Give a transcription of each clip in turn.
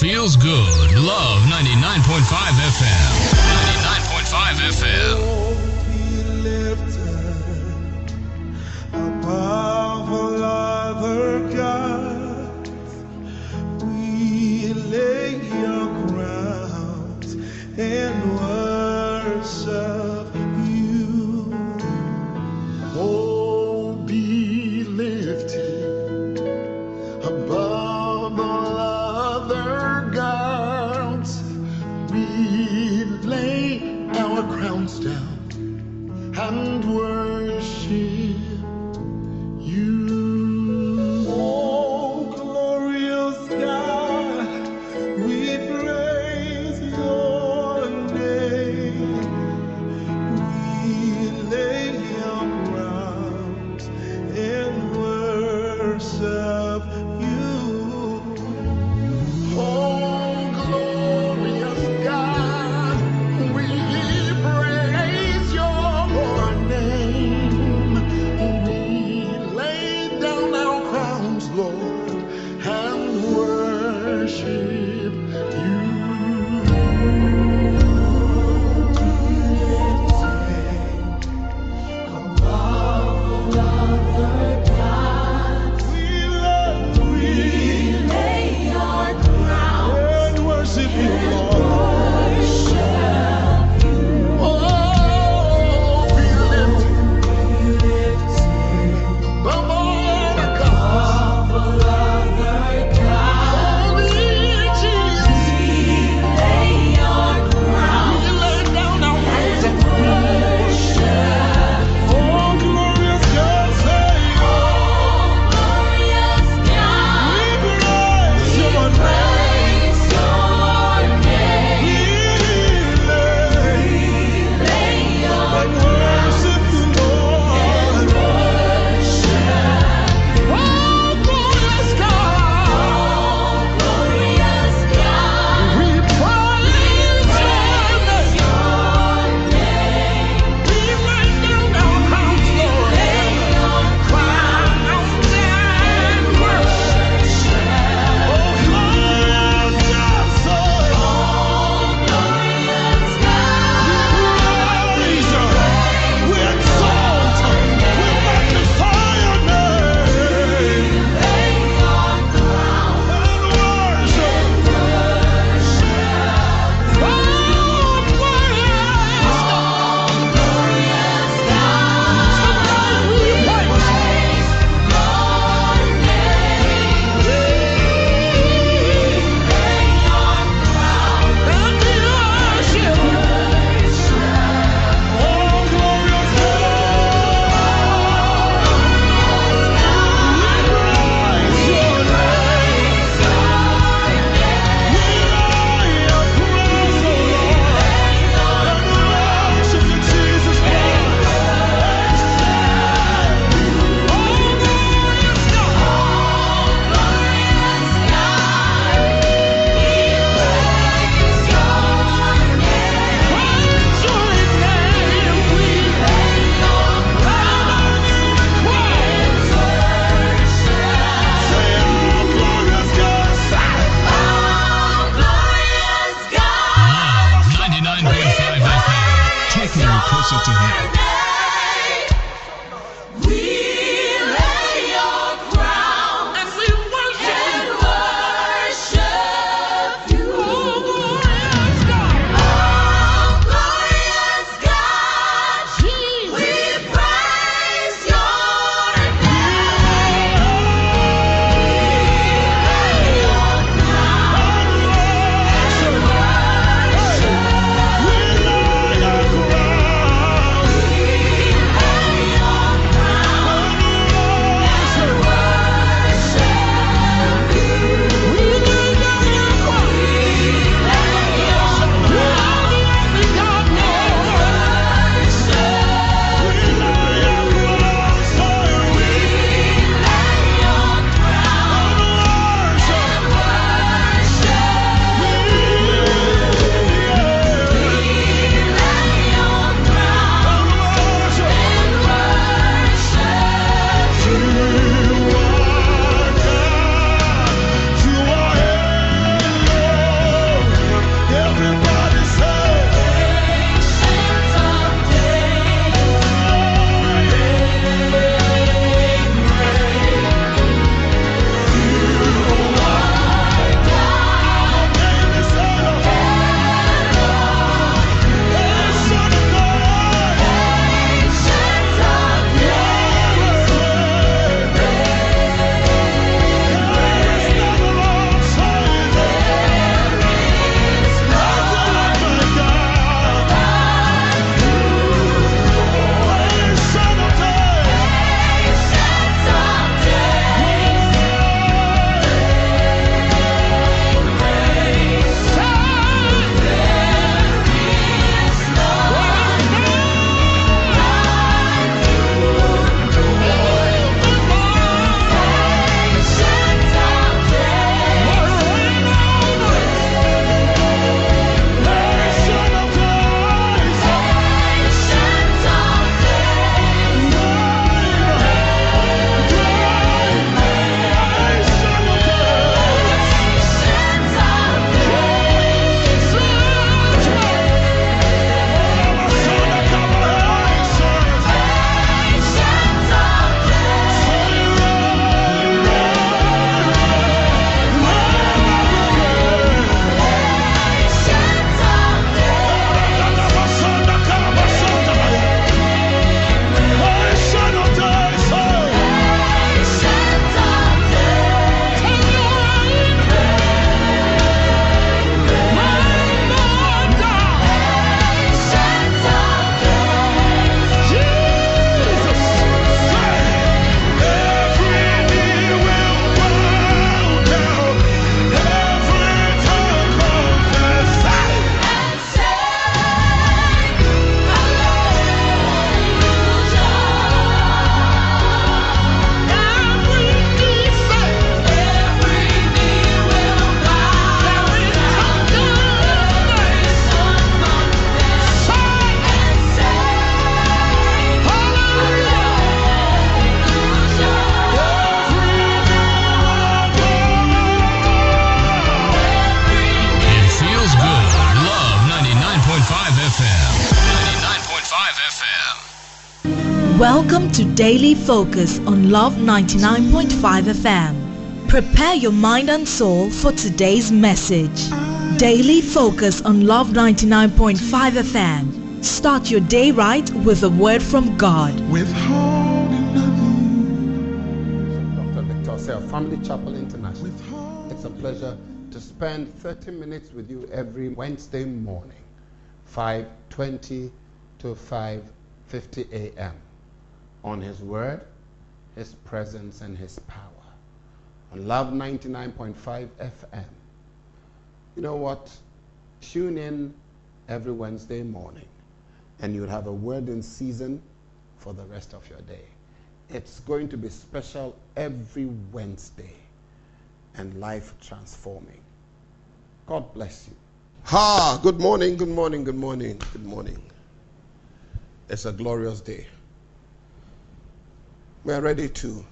feels good. Love 99.5 FM. 99.5 FM. Daily Focus on Love 99.5 FM. Prepare your mind and soul for today's message. Daily Focus on Love 99.5 FM. Start your day right with a word from God. Withholding nothing. Dr. Victor Sale, Family Chapel International. It's a pleasure to spend 30 minutes with you every Wednesday morning, 5:20 to 5:50 a.m. on His Word, His presence, and His power. On Love 99.5 FM. You know what? Tune in every Wednesday morning, and you'll have a word in season for the rest of your day. It's going to be special every Wednesday and life transforming. God bless you. Ha! Good morning, good morning, good morning, good morning. It's a glorious day. We are ready to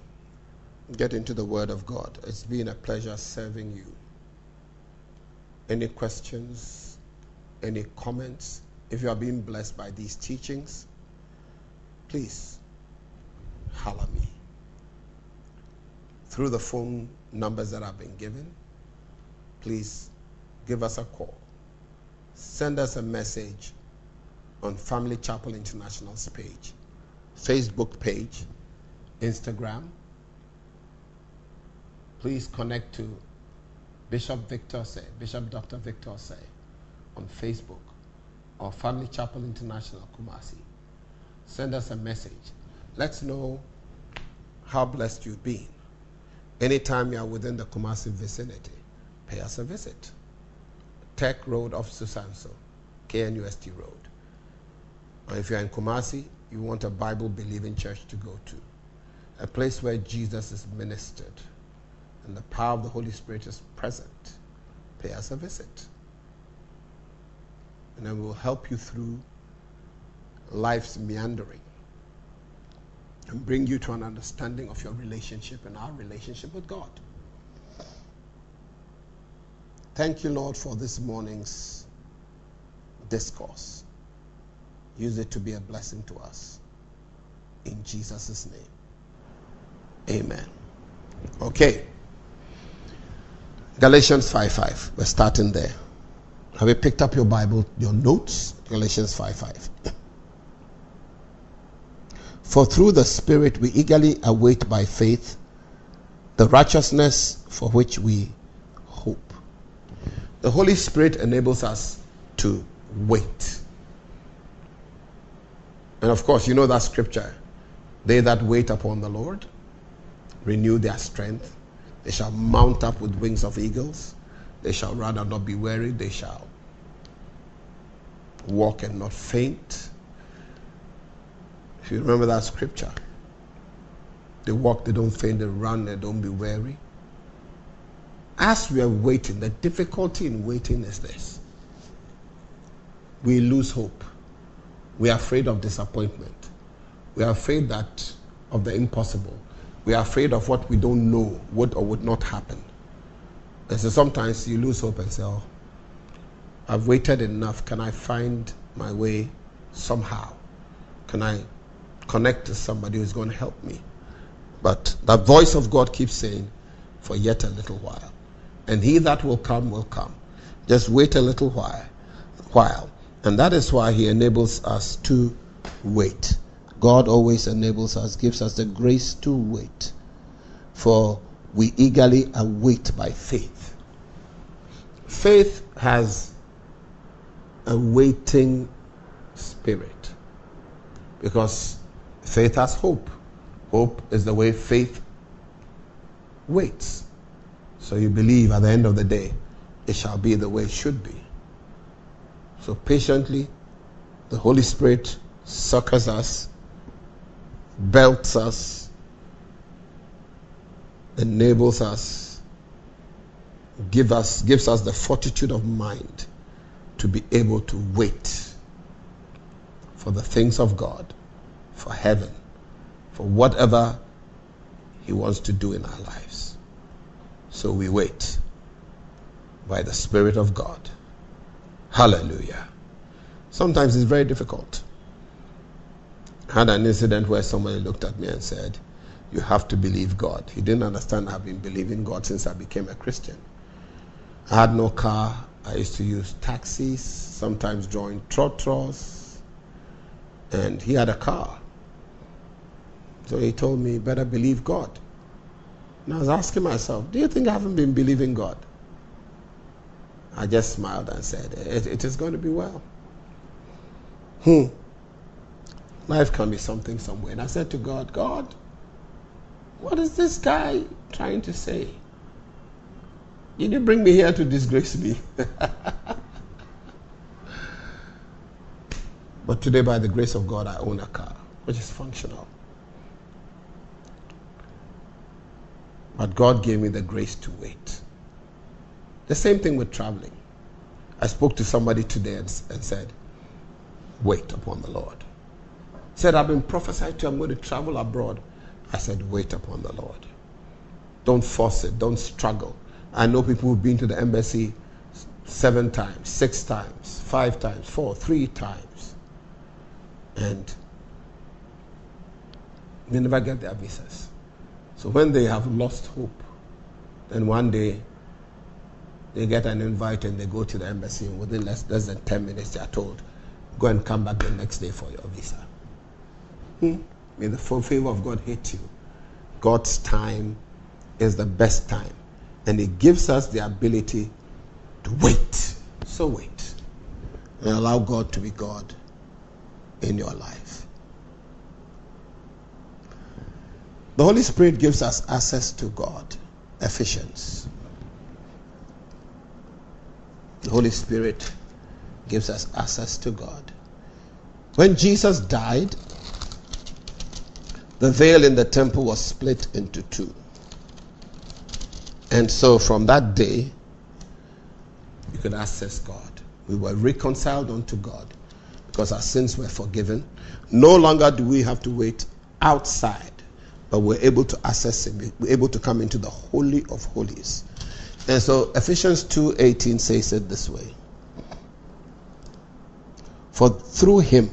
get into the Word of God. It's been a pleasure serving you. Any questions? Any comments? If you are being blessed by these teachings, please holler me through the phone numbers that have been given. Please give us a call. Send us a message on Family Chapel International's page, Facebook page, Instagram. Please connect to Bishop Victor Say, Bishop Dr. Victor Say on Facebook or Family Chapel International Kumasi. Send us a message. Let's know how blessed you've been. Anytime you are within the Kumasi vicinity, pay us a visit. Tech Road of Susanso, KNUST Road. Or if you're in Kumasi, you want a Bible believing church to go to, a place where Jesus is ministered and the power of the Holy Spirit is present, pay us a visit. And then we'll help you through life's meandering and bring you to an understanding of your relationship and our relationship with God. Thank you, Lord, for this morning's discourse. Use it to be a blessing to us. In Jesus' name. Amen. Okay. Galatians 5 5. We're starting there. Have you picked up your Bible, your notes? Galatians 5 5. For through the Spirit we eagerly await by faith the righteousness for which we hope. The Holy Spirit enables us to wait. And of course, you know that scripture they that wait upon the Lord renew their strength. They shall mount up with wings of eagles. They shall run and not be weary. They shall walk and not faint. If you remember that scripture, they walk, they don't faint, they run, they don't be weary. As we are waiting, the difficulty in waiting is this we lose hope. We are afraid of disappointment. We are afraid that of the impossible. We are afraid of what we don't know would or would not happen. And so sometimes you lose hope and say, Oh, I've waited enough. Can I find my way somehow? Can I connect to somebody who's going to help me? But the voice of God keeps saying, For yet a little while. And he that will come will come. Just wait a little while. while. And that is why he enables us to wait. God always enables us, gives us the grace to wait. For we eagerly await by faith. Faith has a waiting spirit because faith has hope. Hope is the way faith waits. So you believe at the end of the day, it shall be the way it should be. So patiently, the Holy Spirit succors us, belts us, enables us, give us, gives us the fortitude of mind to be able to wait for the things of God, for heaven, for whatever He wants to do in our lives. So we wait by the Spirit of God. Hallelujah. Sometimes it's very difficult. Had an incident where somebody looked at me and said, You have to believe God. He didn't understand I've been believing God since I became a Christian. I had no car. I used to use taxis, sometimes join trotros, and he had a car. So he told me, better believe God. And I was asking myself, do you think I haven't been believing God? I just smiled and said, it, it is going to be well. Hmm. Life can be something somewhere. And I said to God, God, what is this guy trying to say? Did you bring me here to disgrace me? but today, by the grace of God, I own a car, which is functional. But God gave me the grace to wait. The same thing with traveling. I spoke to somebody today and, and said, Wait upon the Lord. Said, I've been prophesied to, I'm going to travel abroad. I said, Wait upon the Lord. Don't force it, don't struggle. I know people who've been to the embassy seven times, six times, five times, four, three times. And they never get their visas. So when they have lost hope, then one day they get an invite and they go to the embassy, and within less, less than 10 minutes, they are told, go and come back the next day for your visa. Hmm? May the favor of God hit you. God's time is the best time, and it gives us the ability to wait. So wait and allow God to be God in your life. The Holy Spirit gives us access to God. Ephesians. The Holy Spirit gives us access to God. When Jesus died, the veil in the temple was split into two. And so from that day, you could access God. We were reconciled unto God because our sins were forgiven. No longer do we have to wait outside, but we're able to access Him. We're able to come into the Holy of Holies. And so Ephesians 2:18 says it this way. For through him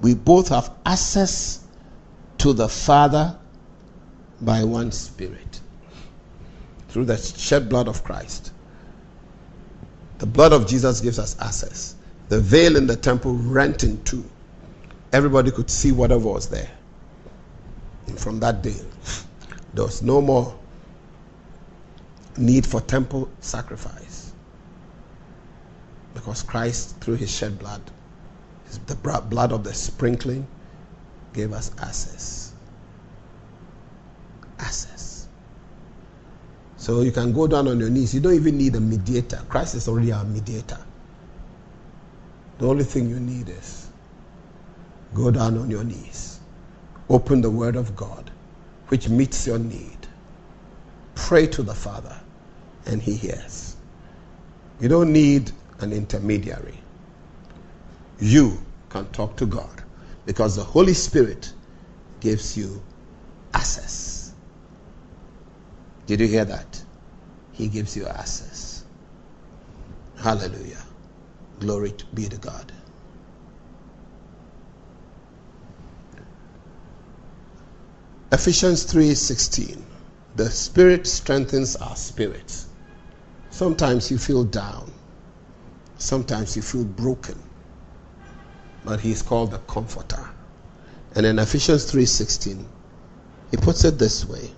we both have access to the Father by one Spirit. Through the shed blood of Christ. The blood of Jesus gives us access. The veil in the temple rent in two. Everybody could see whatever was there. And from that day, there was no more need for temple sacrifice. Because Christ, through his shed blood, the blood of the sprinkling, gave us access. Access. So you can go down on your knees. You don't even need a mediator. Christ is already our mediator. The only thing you need is go down on your knees, open the Word of God, which meets your need, pray to the Father, and He hears. You don't need an intermediary. You can talk to God because the Holy Spirit gives you access. Did you hear that? He gives you access. Hallelujah. Glory be to God. Ephesians 3:16 The spirit strengthens our spirits. Sometimes you feel down. Sometimes you feel broken. But he's called the comforter. And in Ephesians 3:16 he puts it this way.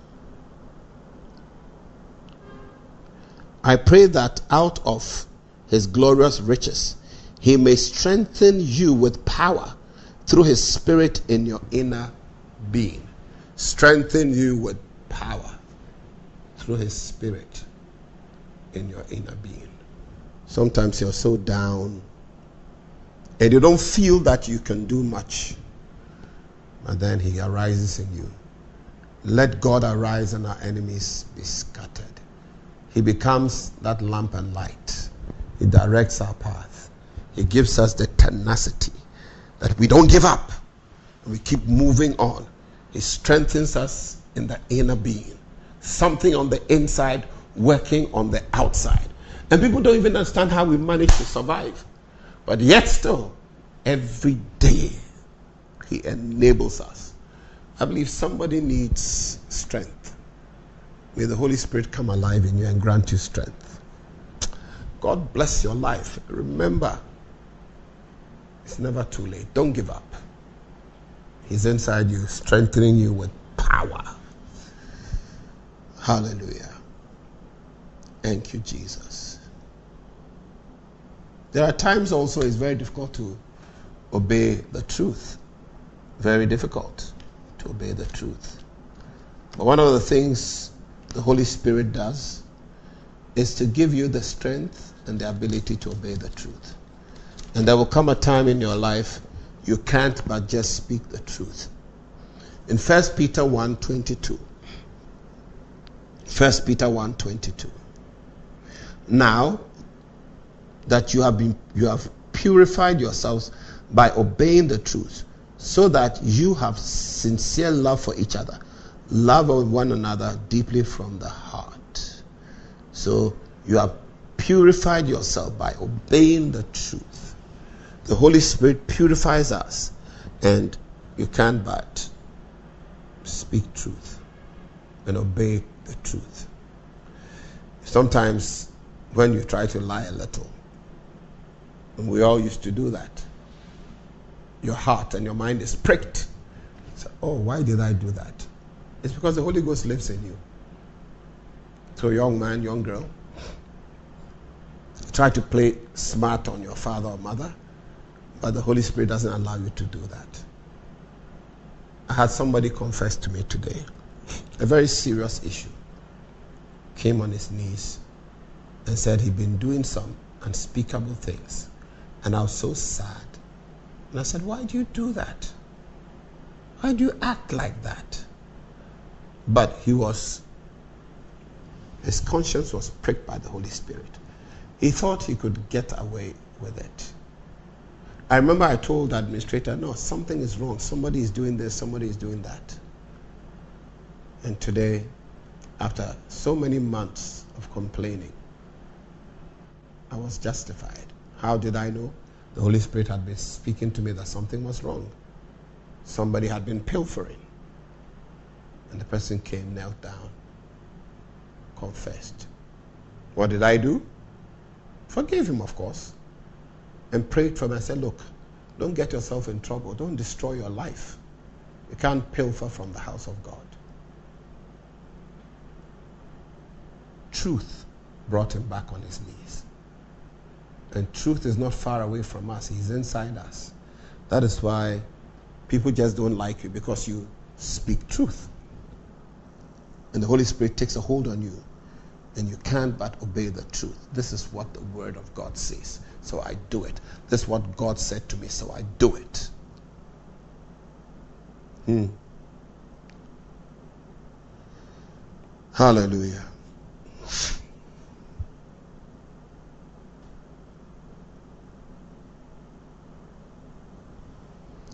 I pray that out of his glorious riches he may strengthen you with power through his spirit in your inner being. Strengthen you with power through his spirit in your inner being. Sometimes you're so down and you don't feel that you can do much. And then he arises in you. Let God arise and our enemies be scattered. He becomes that lamp and light. He directs our path. He gives us the tenacity that we don't give up. We keep moving on. He strengthens us in the inner being. Something on the inside working on the outside. And people don't even understand how we manage to survive. But yet, still, every day, He enables us. I believe somebody needs strength. May the Holy Spirit come alive in you and grant you strength. God bless your life. Remember, it's never too late. Don't give up. He's inside you, strengthening you with power. Hallelujah. Thank you, Jesus. There are times also it's very difficult to obey the truth. Very difficult to obey the truth. But one of the things the Holy Spirit does is to give you the strength and the ability to obey the truth. And there will come a time in your life you can't but just speak the truth. In 1 Peter 1 22. 1 Peter 1 22. Now that you have been you have purified yourselves by obeying the truth, so that you have sincere love for each other, love of one another deeply from the heart. So you have purified yourself by obeying the truth. The Holy Spirit purifies us, and you can't but speak truth and obey the truth. Sometimes when you try to lie a little, and we all used to do that, your heart and your mind is pricked. So, oh, why did I do that? It's because the Holy Ghost lives in you. So, young man, young girl, try to play smart on your father or mother, but the Holy Spirit doesn't allow you to do that. I had somebody confess to me today a very serious issue. Came on his knees and said he'd been doing some unspeakable things. And I was so sad. And I said, Why do you do that? Why do you act like that? But he was, his conscience was pricked by the Holy Spirit. He thought he could get away with it. I remember I told the administrator, no, something is wrong. Somebody is doing this, somebody is doing that. And today, after so many months of complaining, I was justified. How did I know? The Holy Spirit had been speaking to me that something was wrong. Somebody had been pilfering. And the person came, knelt down, confessed. What did I do? Forgave him, of course, and prayed for him. I said, Look, don't get yourself in trouble. Don't destroy your life. You can't pilfer from the house of God. Truth brought him back on his knees. And truth is not far away from us, He's inside us. That is why people just don't like you because you speak truth. And the Holy Spirit takes a hold on you, and you can't but obey the truth. This is what the Word of God says, so I do it. This is what God said to me, so I do it. Hmm. Hallelujah.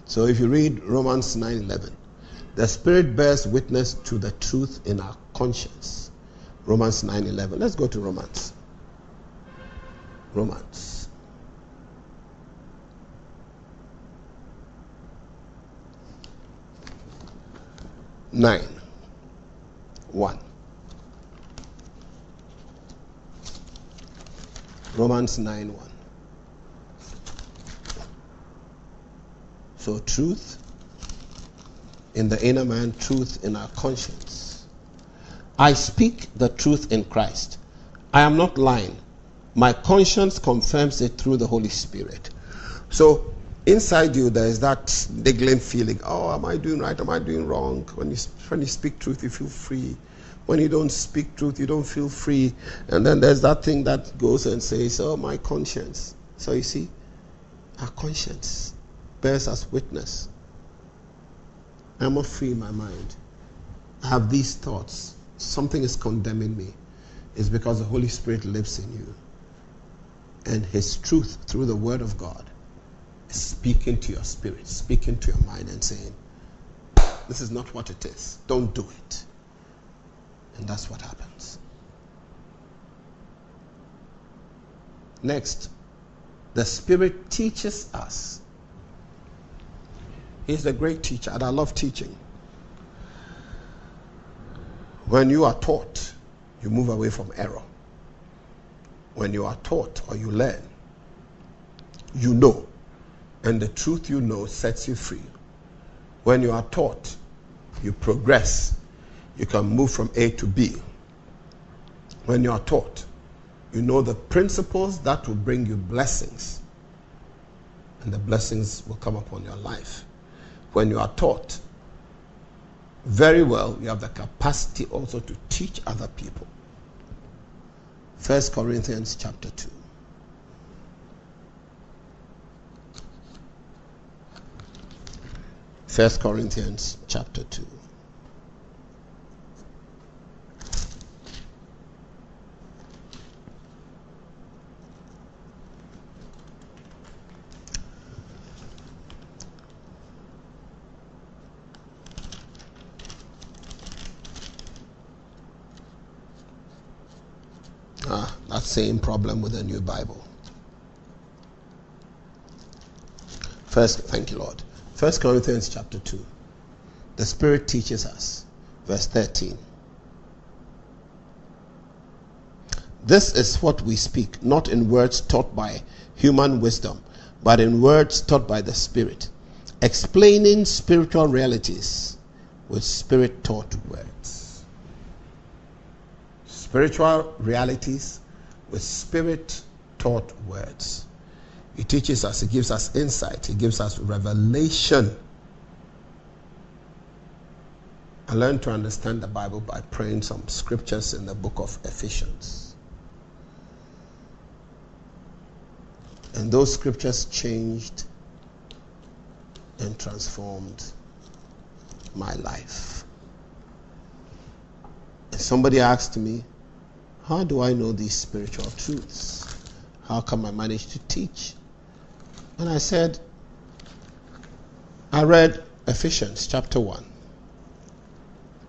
So if you read Romans 9:11, the Spirit bears witness to the truth in our conscience. Romans 9:11. Let's go to Romans. Romans. Nine. One. Romans 9 1. So, truth in the inner man, truth in our conscience. I speak the truth in Christ. I am not lying. My conscience confirms it through the Holy Spirit. So, inside you, there is that niggling feeling oh, am I doing right? Am I doing wrong? When you, when you speak truth, you feel free. When you don't speak truth, you don't feel free. And then there's that thing that goes and says, oh, my conscience. So, you see, our conscience bears us witness. I'm not free in my mind. I have these thoughts. Something is condemning me. It's because the Holy Spirit lives in you. And His truth through the Word of God is speaking to your spirit, speaking to your mind, and saying, This is not what it is. Don't do it. And that's what happens. Next, the Spirit teaches us He's a great teacher, and I love teaching. When you are taught, you move away from error. When you are taught or you learn, you know, and the truth you know sets you free. When you are taught, you progress. You can move from A to B. When you are taught, you know the principles that will bring you blessings, and the blessings will come upon your life. When you are taught very well, you have the capacity also to teach other people. First Corinthians chapter 2. First Corinthians chapter 2. Ah, that same problem with the new Bible. First, thank you, Lord. First Corinthians chapter 2. The Spirit teaches us. Verse 13. This is what we speak, not in words taught by human wisdom, but in words taught by the Spirit, explaining spiritual realities with spirit taught words. Spiritual realities with spirit taught words. He teaches us, He gives us insight, He gives us revelation. I learned to understand the Bible by praying some scriptures in the book of Ephesians. And those scriptures changed and transformed my life. And somebody asked me, How do I know these spiritual truths? How come I manage to teach? And I said, I read Ephesians chapter 1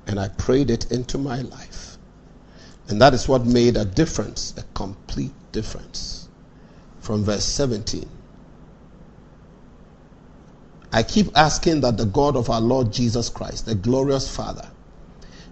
and I prayed it into my life. And that is what made a difference, a complete difference. From verse 17. I keep asking that the God of our Lord Jesus Christ, the glorious Father,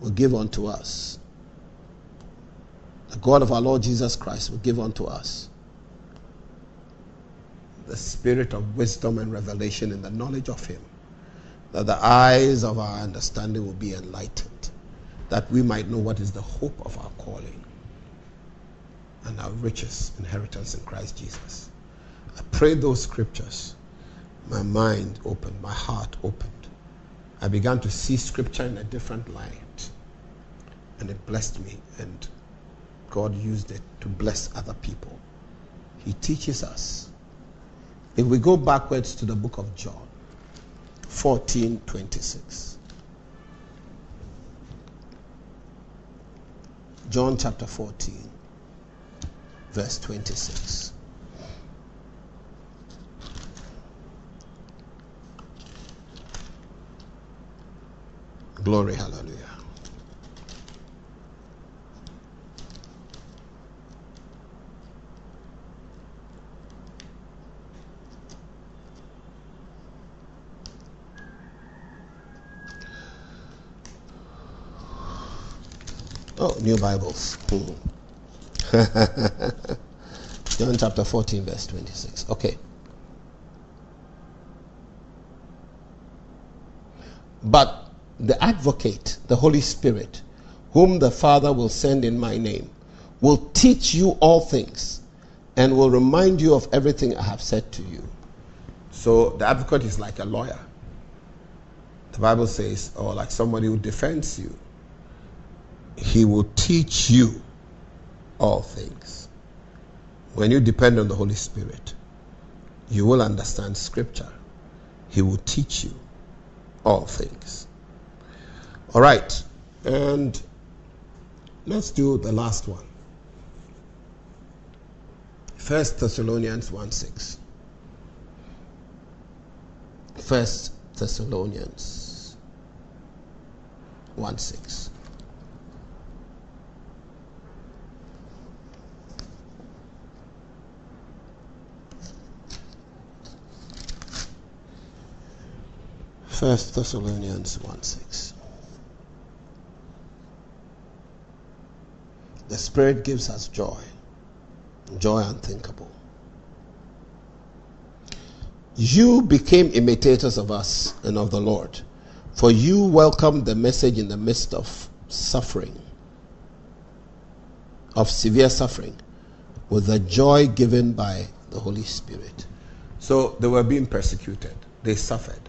will give unto us the God of our Lord Jesus Christ will give unto us the spirit of wisdom and revelation in the knowledge of Him, that the eyes of our understanding will be enlightened, that we might know what is the hope of our calling and our riches, inheritance in Christ Jesus. I prayed those scriptures, my mind opened, my heart opened. I began to see scripture in a different light, and it blessed me and God used it to bless other people. He teaches us. If we go backwards to the book of John, 14 26. John chapter 14, verse 26. Glory, hallelujah. Oh, new Bibles. John chapter 14, verse 26. Okay. But the advocate, the Holy Spirit, whom the Father will send in my name, will teach you all things and will remind you of everything I have said to you. So the advocate is like a lawyer. The Bible says, or like somebody who defends you. He will teach you all things. When you depend on the Holy Spirit, you will understand Scripture. He will teach you all things. All right. And let's do the last one. First Thessalonians 1 6. First Thessalonians 1 6. First Thessalonians 1 6. The Spirit gives us joy, joy unthinkable. You became imitators of us and of the Lord, for you welcomed the message in the midst of suffering, of severe suffering, with the joy given by the Holy Spirit. So they were being persecuted, they suffered,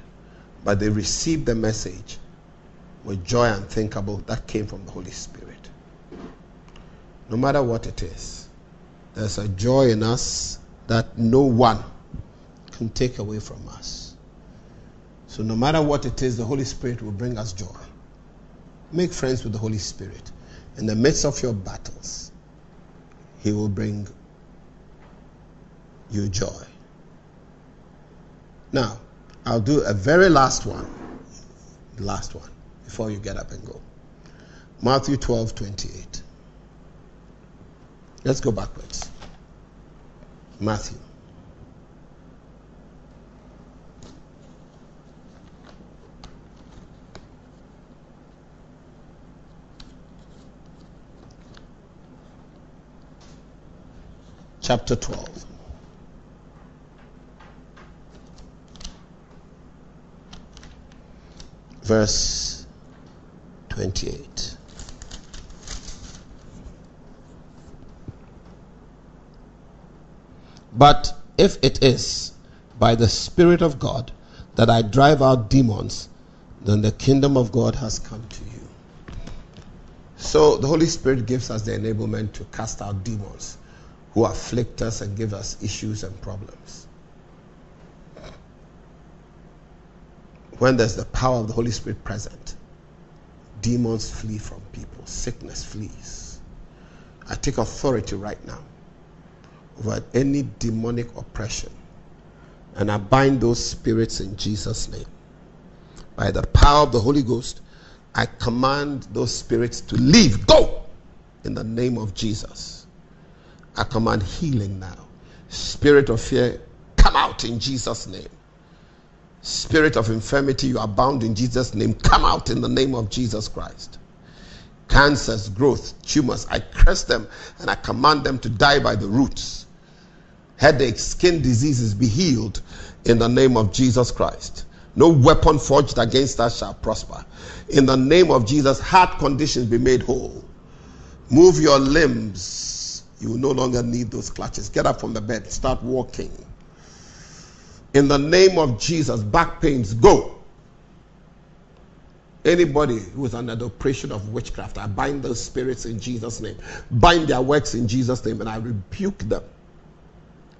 but they received the message with joy unthinkable that came from the Holy Spirit. No matter what it is, there's a joy in us that no one can take away from us. So, no matter what it is, the Holy Spirit will bring us joy. Make friends with the Holy Spirit. In the midst of your battles, He will bring you joy. Now, I'll do a very last one. The last one before you get up and go. Matthew 12 28. Let's go backwards. Matthew. Chapter 12. Verse 28. But if it is by the Spirit of God that I drive out demons, then the kingdom of God has come to you. So the Holy Spirit gives us the enablement to cast out demons who afflict us and give us issues and problems. When there's the power of the Holy Spirit present, demons flee from people, sickness flees. I take authority right now over any demonic oppression. And I bind those spirits in Jesus' name. By the power of the Holy Ghost, I command those spirits to leave. Go! In the name of Jesus. I command healing now. Spirit of fear, come out in Jesus' name. Spirit of infirmity, you are bound in Jesus' name. Come out in the name of Jesus Christ. Cancers, growth, tumors, I curse them and I command them to die by the roots headaches, skin diseases be healed in the name of Jesus Christ. No weapon forged against us shall prosper. In the name of Jesus, heart conditions be made whole. Move your limbs. You will no longer need those clutches. Get up from the bed. Start walking. In the name of Jesus, back pains go. Anybody who is under the oppression of witchcraft, I bind those spirits in Jesus' name. Bind their works in Jesus' name, and I rebuke them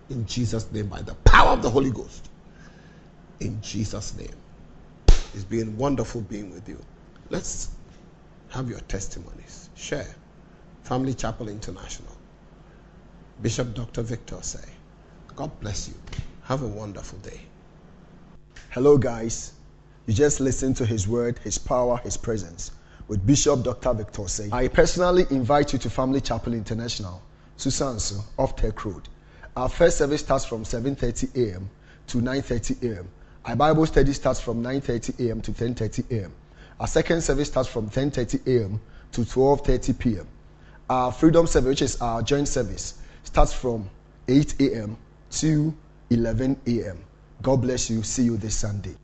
in Jesus' name by the power of the Holy Ghost. In Jesus' name. It's been wonderful being with you. Let's have your testimonies. Share. Family Chapel International. Bishop Dr. Victor say, God bless you. Have a wonderful day. Hello, guys. You just listened to his word, his power, his presence with Bishop Dr. Victor Say. I personally invite you to Family Chapel International, Susanso, off Tech Road. Our first service starts from 7:30 a.m. to 9:30 a.m. Our Bible study starts from 9:30 a.m. to 10:30 a.m. Our second service starts from 10:30 a.m. to 12:30 p.m. Our Freedom Service, which is our joint service, starts from 8 a.m. to 11 a.m. God bless you. See you this Sunday.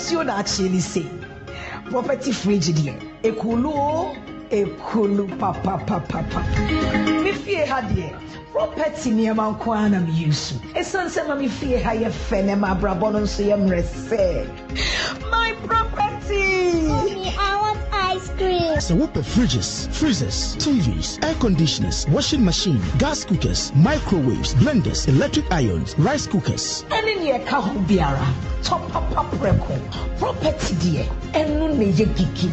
nsuo na akyerɛ ne sei property fridge deɛ ekulu o ekulu papapapapa me fie ha deɛ property nneɛma nko ara na me use esan sɛ ma me ha yɛ fɛ na ma abrabɔ no nso sɛ my property. Mommy, I want ice sɛ wopɛ fridges freezers tvs air conditioners washing machine gas cookers microwaves blenders electric irons rice cookers. Ɛne neɛ ɛka ho biara tɔpapa prɛko property deɛ ɛno na ɛyɛ gigi.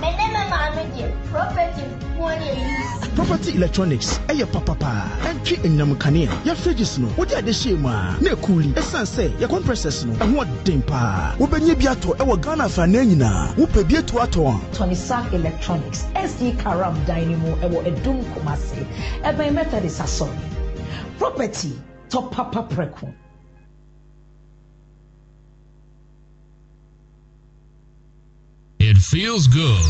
Mede me maame deɛ property nko na ɛyi property electronics ɛyɛ papapaa ɛntwe anyinam kanea yɛ fridges no wode ade hyɛɛ mu a na ɛkuli ɛsiane sɛ yɛ compressors no ɛho ɔden paa wobɛnya bi atɔ ɛwɔ ghana afanan nyinaa wopɛ bi atu atɔ a. Tony sack electronics sd karam dan no mu ɛwɔ ɛdum kumase ɛbɛn methodist asɔre property tɔpapa prɛko It feels good.